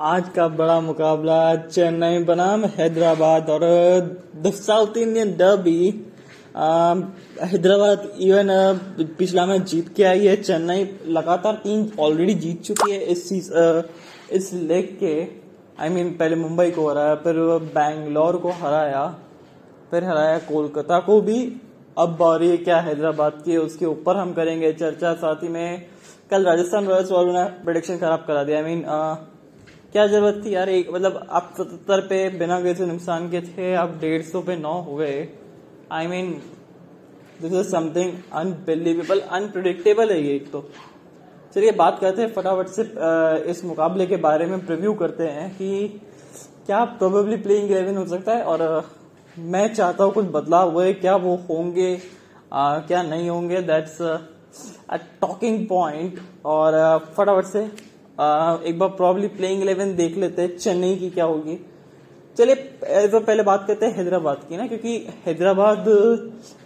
आज का बड़ा मुकाबला चेन्नई बनाम हैदराबाद और the south Indian derby. Hyderabad even पिछला मैच जीत के आई है। चेन्नई लगातार तीन ऑलरेडी जीत चुकी है इस सीज, इस लेग के। आई I मीन mean, पहले मुंबई को हराया फिर बैंगलोर को हराया फिर हराया कोलकाता को भी। अब बारी क्या हैदराबाद की उसके ऊपर हम करेंगे चर्चा। साथ ही में कल राजस्थान रॉयल्स वालों ने प्रोडिक्शन खराब करा दिया। आई I मीन क्या ज़रूरत थी यार? एक मतलब आप सतर पे बिना किसी नुकसान के थे आप डेढ़ सौ पे नौ हो गए। I mean this is something unbelievable unpredictable है ये एक तो। चलिए बात करते हैं फटाफट से इस मुकाबले के बारे में प्रिव्यू करते हैं कि क्या प्रोबेबली प्लेइंग इलेवन हो सकता है और मैं चाहता हूँ कुछ बदलाव हुए क्या वो होंगे आ, क्या नहीं होंगे दैट्स अ टॉकिंग पॉइंट और फटाफट से एक बार प्रॉब्ली प्लेइंग इलेवन देख लेते हैं, चेन्नई की क्या होगी। चलिए तो पहले बात करते हैं हैदराबाद की ना, क्योंकि हैदराबाद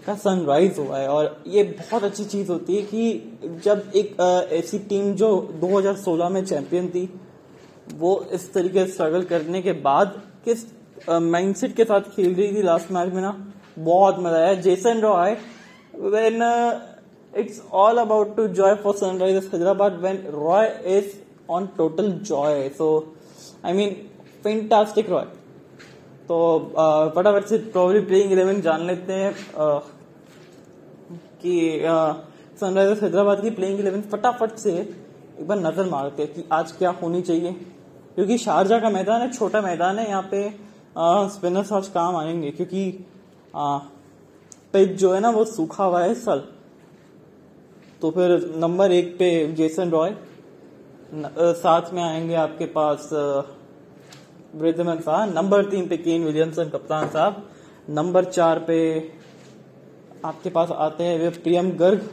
का सनराइज हुआ है, और ये बहुत अच्छी चीज़ होती है कि जब एक ऐसी टीम जो 2016 में चैंपियन थी, वो इस तरीके से स्ट्रगल करने के बाद किस माइंडसेट के साथ खेल रही थी लास्ट मैच में ना, बहुत मज़ा आया। Jason Roy when it's all about to joy for Sunrisers Hyderabad when Roy is on total joy so I mean fantastic Roy तो फटाफट से प्रॉब्ली प्लेइंग इलेवन जान लेते हैं कि सनराइजर्स हैदराबाद की प्लेइंग इलेवन फटाफट से एक बार नज़र मारते हैं कि आज क्या होनी चाहिए। क्योंकि शारजा का मैदान है, छोटा मैदान है, यहाँ पे स्पिनर्स आज काम आएँगे, क्योंकि पिच जो है ना, वो सूखा हुआ है सल। तो फिर नंबर एक पे जेसन रॉय साथ में आएँगे आपके पास वृद्धमन साहब। नंबर तीन पे केन विलियमसन, कप्तान साहब। नंबर चार पे आपके पास आते हैं वे प्रियम गर्ग।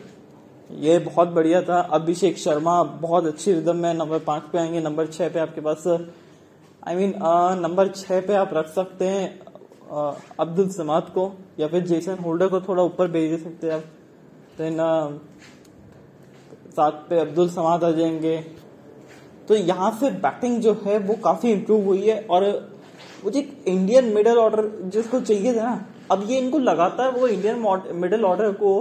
ये बहुत बढ़िया था। अभिषेक शर्मा, बहुत अच्छी रिदम में नंबर पाँच पे आएँगे। नंबर छह पे आपके पास आई मीन नंबर छह पे आप रख सकते हैं अब्दुल समाद को, या फिर जेसन होल्डर को थोड़ा ऊपर भेज दे सकते हैं आप। देन सात पे अब्दुल समाद आ जाएँगे। तो यहाँ से बैटिंग जो है वो काफ़ी इम्प्रूव हुई है और मुझे इंडियन मिडल ऑर्डर जिसको चाहिए था ना, अब ये इनको लगातार वो इंडियन मिडल ऑर्डर को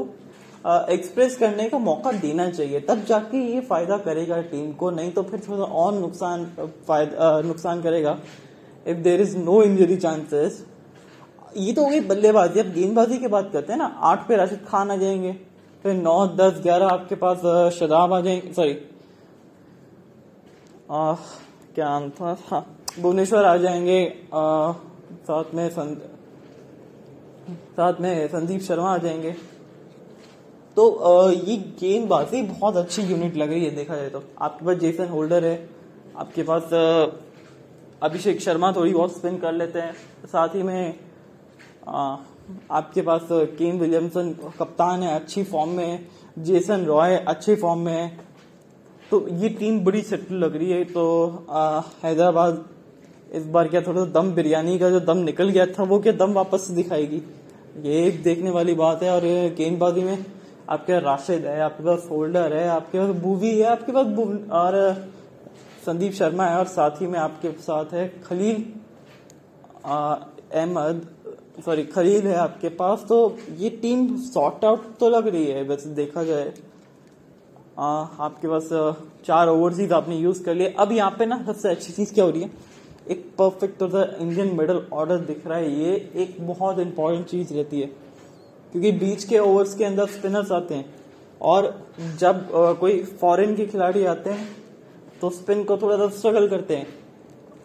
एक्सप्रेस करने का मौका देना चाहिए, तब जाके ये फ़ायदा करेगा टीम को, नहीं तो फिर थोड़ा और नुकसान फ़ायदा नुकसान करेगा if there is no injury chances ये तो हो गई बल्लेबाजी, अब गेंदबाजी की बात करते हैं ना, आठ पे राशिद खान आ जाएँगे, फिर नौ, दस, ग्यारह आपके पास शराब आ जाएँगे सॉरी क्या नाम था? हाँ भुवनेश्वर आ जाएँगे। आ, साथ में संद, साथ में संदीप शर्मा आ जाएँगे। तो आ, ये गेंदबाजी बहुत अच्छी यूनिट लग रही है देखा जाए तो। आपके पास जेसन होल्डर है आपके पास अभिषेक शर्मा थोड़ी बहुत स्पिन कर लेते हैं। साथ ही में आ, आपके पास केन विलियमसन कप्तान है अच्छी फॉर्म में जेसन रॉय अच्छी फॉर्म में है। तो ये टीम बड़ी सेटल लग रही है तो हैदराबाद इस बार क्या थोड़ा सा दम बिरयानी का जो दम निकल गया था, वो क्या दम वापस दिखाएगी? ये एक देखने वाली बात है और गेंदबाजी में आपके पास राशिद है, आपके पास होल्डर है, आपके पास बूवी है, आपके पास और संदीप शर्मा है और साथ ही में आपके साथ है खलील अहमद सॉरी खलील है आपके पास तो ये टीम सॉर्ट आउट तो लग रही है, वैसे देखा जाए। आ, आपके पास चार ओवरसीज आपने यूज़ कर लिए। अब यहाँ पे ना सबसे अच्छी चीज़ क्या हो रही है? एक परफेक्ट इंडियन मिडल ऑर्डर दिख रहा है। ये एक बहुत इंपॉर्टेंट चीज़ रहती है क्योंकि बीच के ओवर्स के अंदर स्पिनर्स आते हैं। और जब आ, कोई फॉरेन के खिलाड़ी आते हैं तो स्पिन को थोड़ा सा स्ट्रगल करते हैं।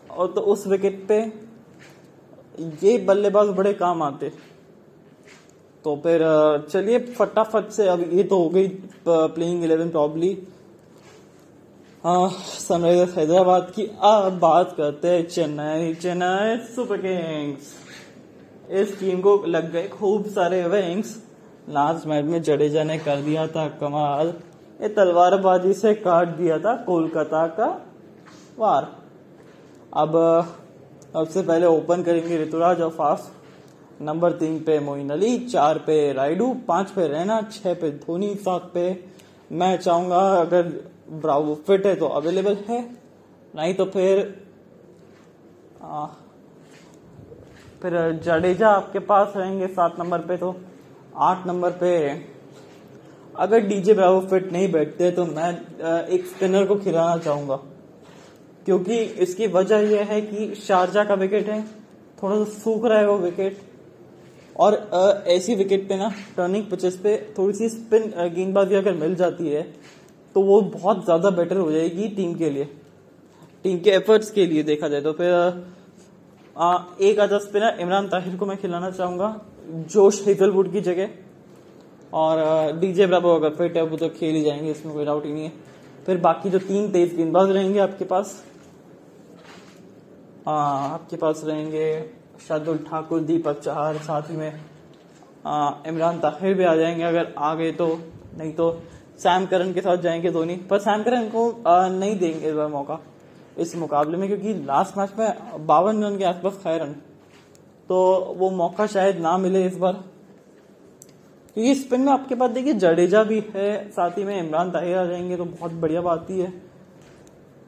और तो उस विकेट पे ये बल्लेबाज बड़े काम आते हैं। तो फिर चलिए फटाफट से, अब ये तो हो गई playing eleven probably Sunrisers Hyderabad की अब बात करते हैं चेन्नई चेन्नई सुपर किंग्स इस टीम को लग गए खूब सारे विंग्स लास्ट मैच में जडेजा ने कर दिया था कमाल. ये तलवारबाजी से काट दिया था कोलकाता का वार. अब सबसे पहले ओपन करेंगे ऋतुराज और फास्ट नंबर तीन पे मोइन अली चार पे राइडू पाँच पे रैना छह पे धोनी सात पे मैं चाहूँगा अगर ब्रावो फिट है तो अवेलेबल है नहीं तो फिर आ, फिर जडेजा आपके पास रहेंगे सात नंबर पे तो आठ नंबर पे अगर डीजे ब्रावो फिट नहीं बैठते तो मैं एक स्पिनर को खिलाना चाहूँगा क्योंकि इसकी वजह यह है कि शारजा का विकेट है थोड़ा सा सूख रहा है वो विकेट और ऐसी विकेट पे ना टर्निंग पिचेस पे थोड़ी सी स्पिन गेंदबाजी अगर मिल जाती है तो वो बहुत ज़्यादा बेटर हो जाएगी टीम के लिए। टीम के एफर्ट्स के लिए देखा जाए तो फिर आ, एक आधा स्पिनर इमरान ताहिर को मैं खिलाना चाहूँगा जोश हेजलवुड की जगह। और डीजे ब्राबो अगर फिट है वो तो खेल ही जाएँगे इसमें कोई डाउट ही नहीं है। फिर बाकी जो तीन तेज गेंदबाज रहेंगे आपके पास आ, आपके पास रहेंगे शार्दुल ठाकुर दीपक चाहर साथ में इमरान ताहिर भी आ जाएँगे अगर आ गए तो। नहीं तो सैम करन के साथ जाएँगे धोनी पर सैम करन को आ, नहीं देंगे इस बार मौका इस मुकाबले में क्योंकि लास्ट मैच में बावन रन के आसपास खाए रन। तो वो मौका शायद ना मिले इस बार। क्योंकि स्पिन में आपके पास देखिए जडेजा भी है साथ ही में इमरान ताहिर आ जाएँगे तो बहुत बढ़िया बात ही है।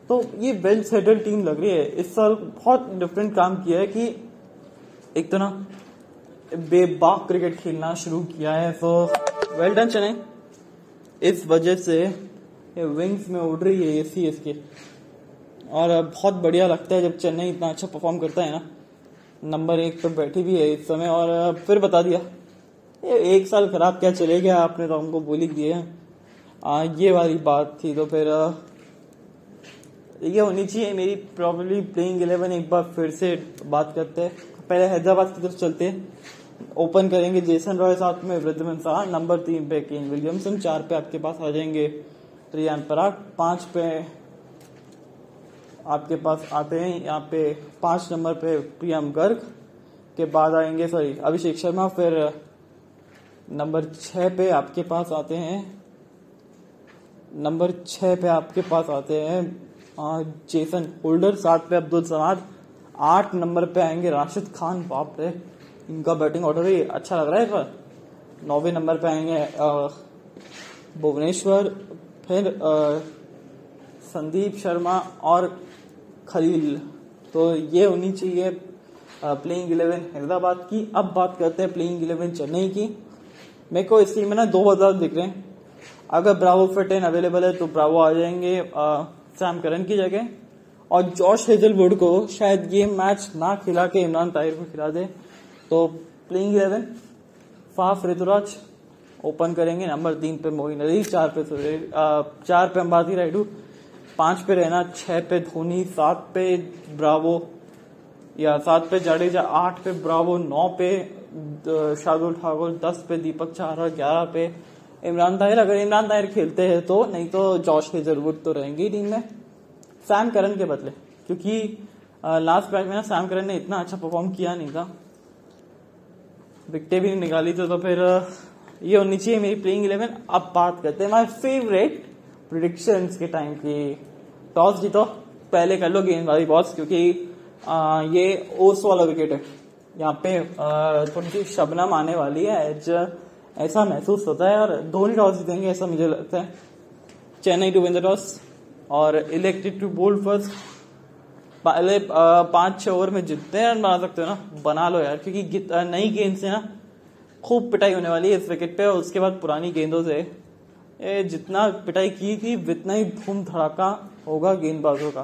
तो ये वेल सेटल टीम लग रही है। इस साल बहुत डिफरेंट काम किया है कि एक तो ना बेबाक क्रिकेट खेलना शुरू किया है तो वेल डन चेन्नई इस वजह से ये विंग्स में उड़ रही है ये सी एस के और बहुत बढ़िया लगता है जब चेन्नई इतना अच्छा परफॉर्म करता है ना। नंबर एक पर बैठी भी है इस समय और फिर बता दिया। ये एक साल खराब क्या चले गया? आपने तो हमको बोली दिए आ, ये वाली बात थी तो फिर ये होनी चाहिए। मेरी प्रॉब्लली प्लेइंग इलेवन एक बार फिर से बात करते हैं। पहले हैदराबाद की तरफ़ चलते ओपन करेंगे जेसन रॉय साथ में वृद्धमन शाह नंबर तीन पे केन विलियमसन चार पे आपके पास आ जाएँगे। रियान पराग पाँच पे आपके पास आते हैं। यहाँ पे पाँच नंबर पे प्रियम गर्ग, के बाद आएँगे सॉरी अभिषेक शर्मा, फिर नंबर छह पे आपके पास आते हैं। नंबर छह पे आपके पास आते हैं जेसन होल्डर सात पे अब्दुल समाद आठ नंबर पे आएँगे राशिद खान, बाप रे। इनका बैटिंग ऑर्डर ही अच्छा लग रहा है पर नौवे नंबर पे आएँगे भुवनेश्वर, फिर संदीप शर्मा और खलील। तो ये होनी चाहिए प्लेइंग इलेवन हैदराबाद की। अब बात करते हैं प्लेइंग इलेवन चेन्नई की। मेरे को इस टीम में ना दो बदलाव दिख रहे हैं। अगर ब्रावो फिट एंड अवेलेबल है तो ब्रावो आ जाएँगे सैम करन की जगह। और जॉश हेजलवुड को शायद ये मैच ना खिला के इमरान ताहिर को खिला दे। तो playing eleven Faf Ruturaj open करेंगे। नंबर तीन पे मोइन अली, चार पे चार पे अंबाती राइडू पाँच पे रहना छह पे धोनी, सात पे ब्रावो, या सात पे जाडेजा, आठ पे ब्रावो, नौ पे शार्दुल ठाकुर, दस पे दीपक चाहरा, ग्यारह पे इमरान ताहिर। अगर इमरान ताहिर खेलते हैं तो नहीं तो जॉश हेजलवुड तो रहेंगे टीम में। सैम करन के बदले क्योंकि लास्ट मैच में ना सैम करन ने इतना अच्छा परफॉर्म किया नहीं था। विकटें भी नहीं निकाली थी तो फिर ये होनी चाहिए मेरी प्लेइंग इलेवन अब बात करते हैं माई फेवरेट प्रिडिक्शन के टाइम की। टॉस जीतो पहले कर लो गेंदबाजी बॉस क्योंकि आ, ये ओस वाला विकेट है। यहाँ पे थोड़ी सी शबनम आने वाली है एज ऐसा महसूस होता है और धोनी टॉस जीतेंगे ऐसा मुझे लगता है। Chennai to win the toss और इलेक्टेड टू बोल्ड फ़र्स्ट पहले पाँच छह ओवर में जितने रन बना सकते हो ना? बना लो यार, क्योंकि नई गेंद से ना खूब पिटाई होने वाली है इस विकेट पे, और उसके बाद पुरानी गेंदों से। ये जितना पिटाई की थी उतना ही धूम धड़ाका होगा गेंदबाजों का।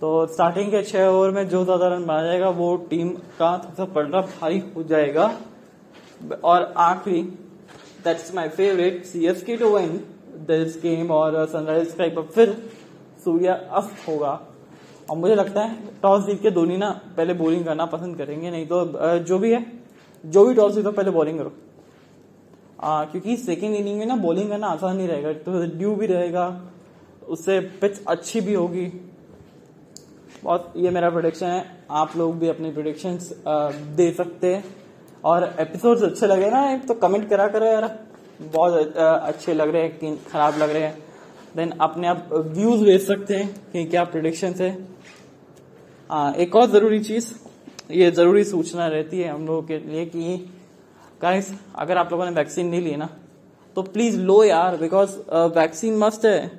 तो स्टार्टिंग के छह ओवर में जो ज़्यादा रन बना जाएगा, वो टीम का थोड़ा पलटा भारी हो जाएगा। और आखिरी that's my favourite CSK to win this game और सनराइज का एक बार फिर सूर्य अस्त होगा। और मुझे लगता है टॉस जीत के धोनी ना पहले बॉलिंग करना पसंद करेंगे नहीं तो जो भी है जो भी टॉस जीतो पहले बॉलिंग करो। आ, क्योंकि सेकेंड इनिंग में ना बॉलिंग करना आसान नहीं रहेगा तो ड्यू भी रहेगा उससे पिच अच्छी भी होगी। बहुत ये मेरा प्रोडिक्शन है आप लोग भी अपने प्रोडिक्शन दे सकते हैं। और एपिसोड्स अच्छे लगे ना तो कमेंट करा करो यार। बहुत अच्छे लग रहे हैं कि खराब लग रहे हैं। देन अपने आप व्यूज़ भेज सकते हैं कि क्या प्रोडिक्शन है। आ, एक और ज़रूरी चीज़ ये ज़रूरी सूचना रहती है हम लोगों के लिए कि गाइस अगर आप लोगों ने वैक्सीन नहीं ली ना तो प्लीज़ लो यार बिकॉज़ वैक्सीन मस्ट है।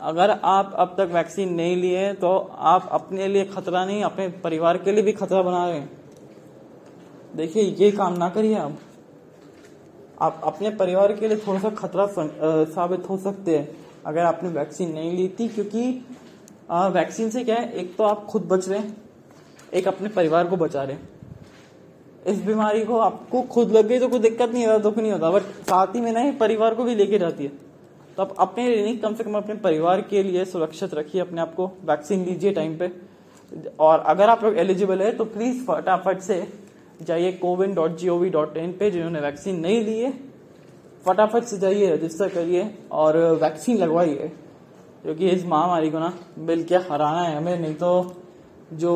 अगर आप अब तक वैक्सीन नहीं लिए तो आप अपने लिए खतरा नहीं अपने परिवार के लिए भी खतरा बना रहे हैं। देखिए ये काम ना करिए आप। आप अपने परिवार के लिए थोड़ा सा खतरा साबित हो सकते हैं अगर आपने वैक्सीन नहीं ली थी क्योंकि आ, वैक्सीन से क्या है एक तो आप खुद बच रहे हैं एक अपने परिवार को बचा रहे हैं। इस बीमारी को आपको खुद लग गई तो कोई दिक्कत नहीं होता दुख नहीं होता बट साथ ही में नहीं परिवार को भी लेके जाती है। तो आप अपने लिए नहीं कम से कम अपने परिवार के लिए सुरक्षित रखिए अपने आप को वैक्सीन लीजिए टाइम पे। और अगर आप लोग एलिजिबल है तो प्लीज़ फटाफट से जाइए CoWIN dot G O V dot in पे, जिन्होंने वैक्सीन नहीं ली है। फटाफट से जाइए, रजिस्टर करिए और वैक्सीन लगवाइए, क्योंकि इस महामारी को ना मिल के हराना है हमें, नहीं तो जो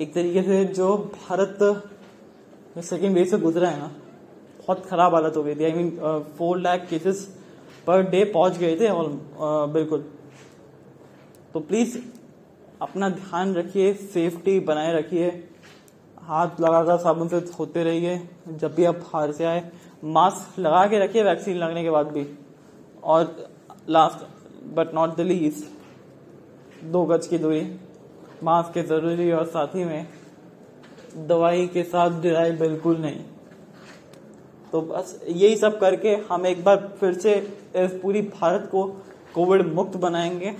एक तरीके से जो भारत सेकेंड वेव से गुजरा है ना, बहुत खराब हालत हो गई थी। I mean four lakh cases per day पहुँच गए थे और बिल्कुल। तो प्लीज़ अपना ध्यान रखिए सेफ्टी बनाए रखिए। हाथ लगाकर साबुन से धोते रहिए, जब भी आप बाहर से आए मास्क लगा के रखिए वैक्सीन लगने के बाद भी। और last but not the least दो गज की दूरी मास्क के ज़रूरी और साथ ही में दवाई के साथ ड्राई बिल्कुल नहीं। तो बस यही सब करके हम एक बार फिर से इस पूरी भारत को कोविड मुक्त बनाएँगे।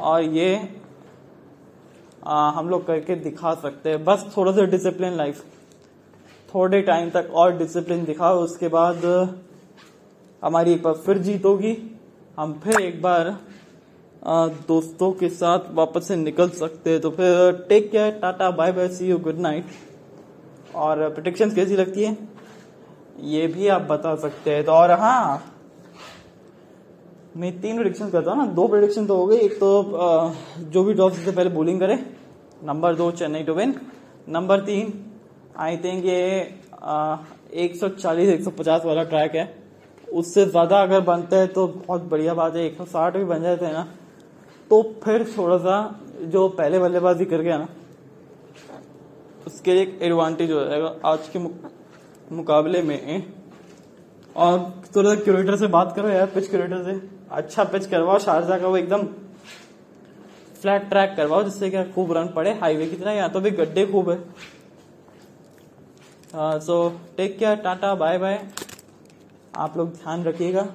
और ये आ, हम लोग करके दिखा सकते हैं। बस थोड़ा सा डिसिप्लिन लाइफ थोड़े टाइम तक और डिसिप्लिन दिखाओ उसके बाद हमारी एक बार फिर जीत होगी। हम फिर एक बार आ, दोस्तों के साथ वापस से निकल सकते हैं। तो फिर take care tata bye bye see you good night और प्रोटेक्शन कैसी लगती है? ये भी आप बता सकते हैं। तो और हाँ मैं तीन प्रोडिक्शन करता हूँ ना। दो प्रोडिक्शन तो हो गई एक तो जो भी टॉस से पहले बोलिंग करे। नंबर दो चेन्नई टू विन नंबर तीन आई थिंक ये एक सौ चालीस, एक सौ पचास वाला ट्रैक है। उससे ज़्यादा अगर बनते हैं तो बहुत बढ़िया बात है। एक सौ साठ भी बन जाते हैं ना तो फिर थोड़ा सा जो पहले बल्लेबाजी कर गया ना, उसके लिए एक एडवांटेज हो जाएगा आज के मुकाबले में। और थोड़ा सा क्यूरेटर से बात करो यार पिच क्यूरेटर से। अच्छा पिच करवाओ, शारजा का वो एकदम फ्लैट ट्रैक करवाओ, जिससे क्या खूब रन पड़े। हाईवे की तरह, यहाँ तो भी गड्ढे खूब है। So take care tata bye bye आप लोग ध्यान रखिएगा।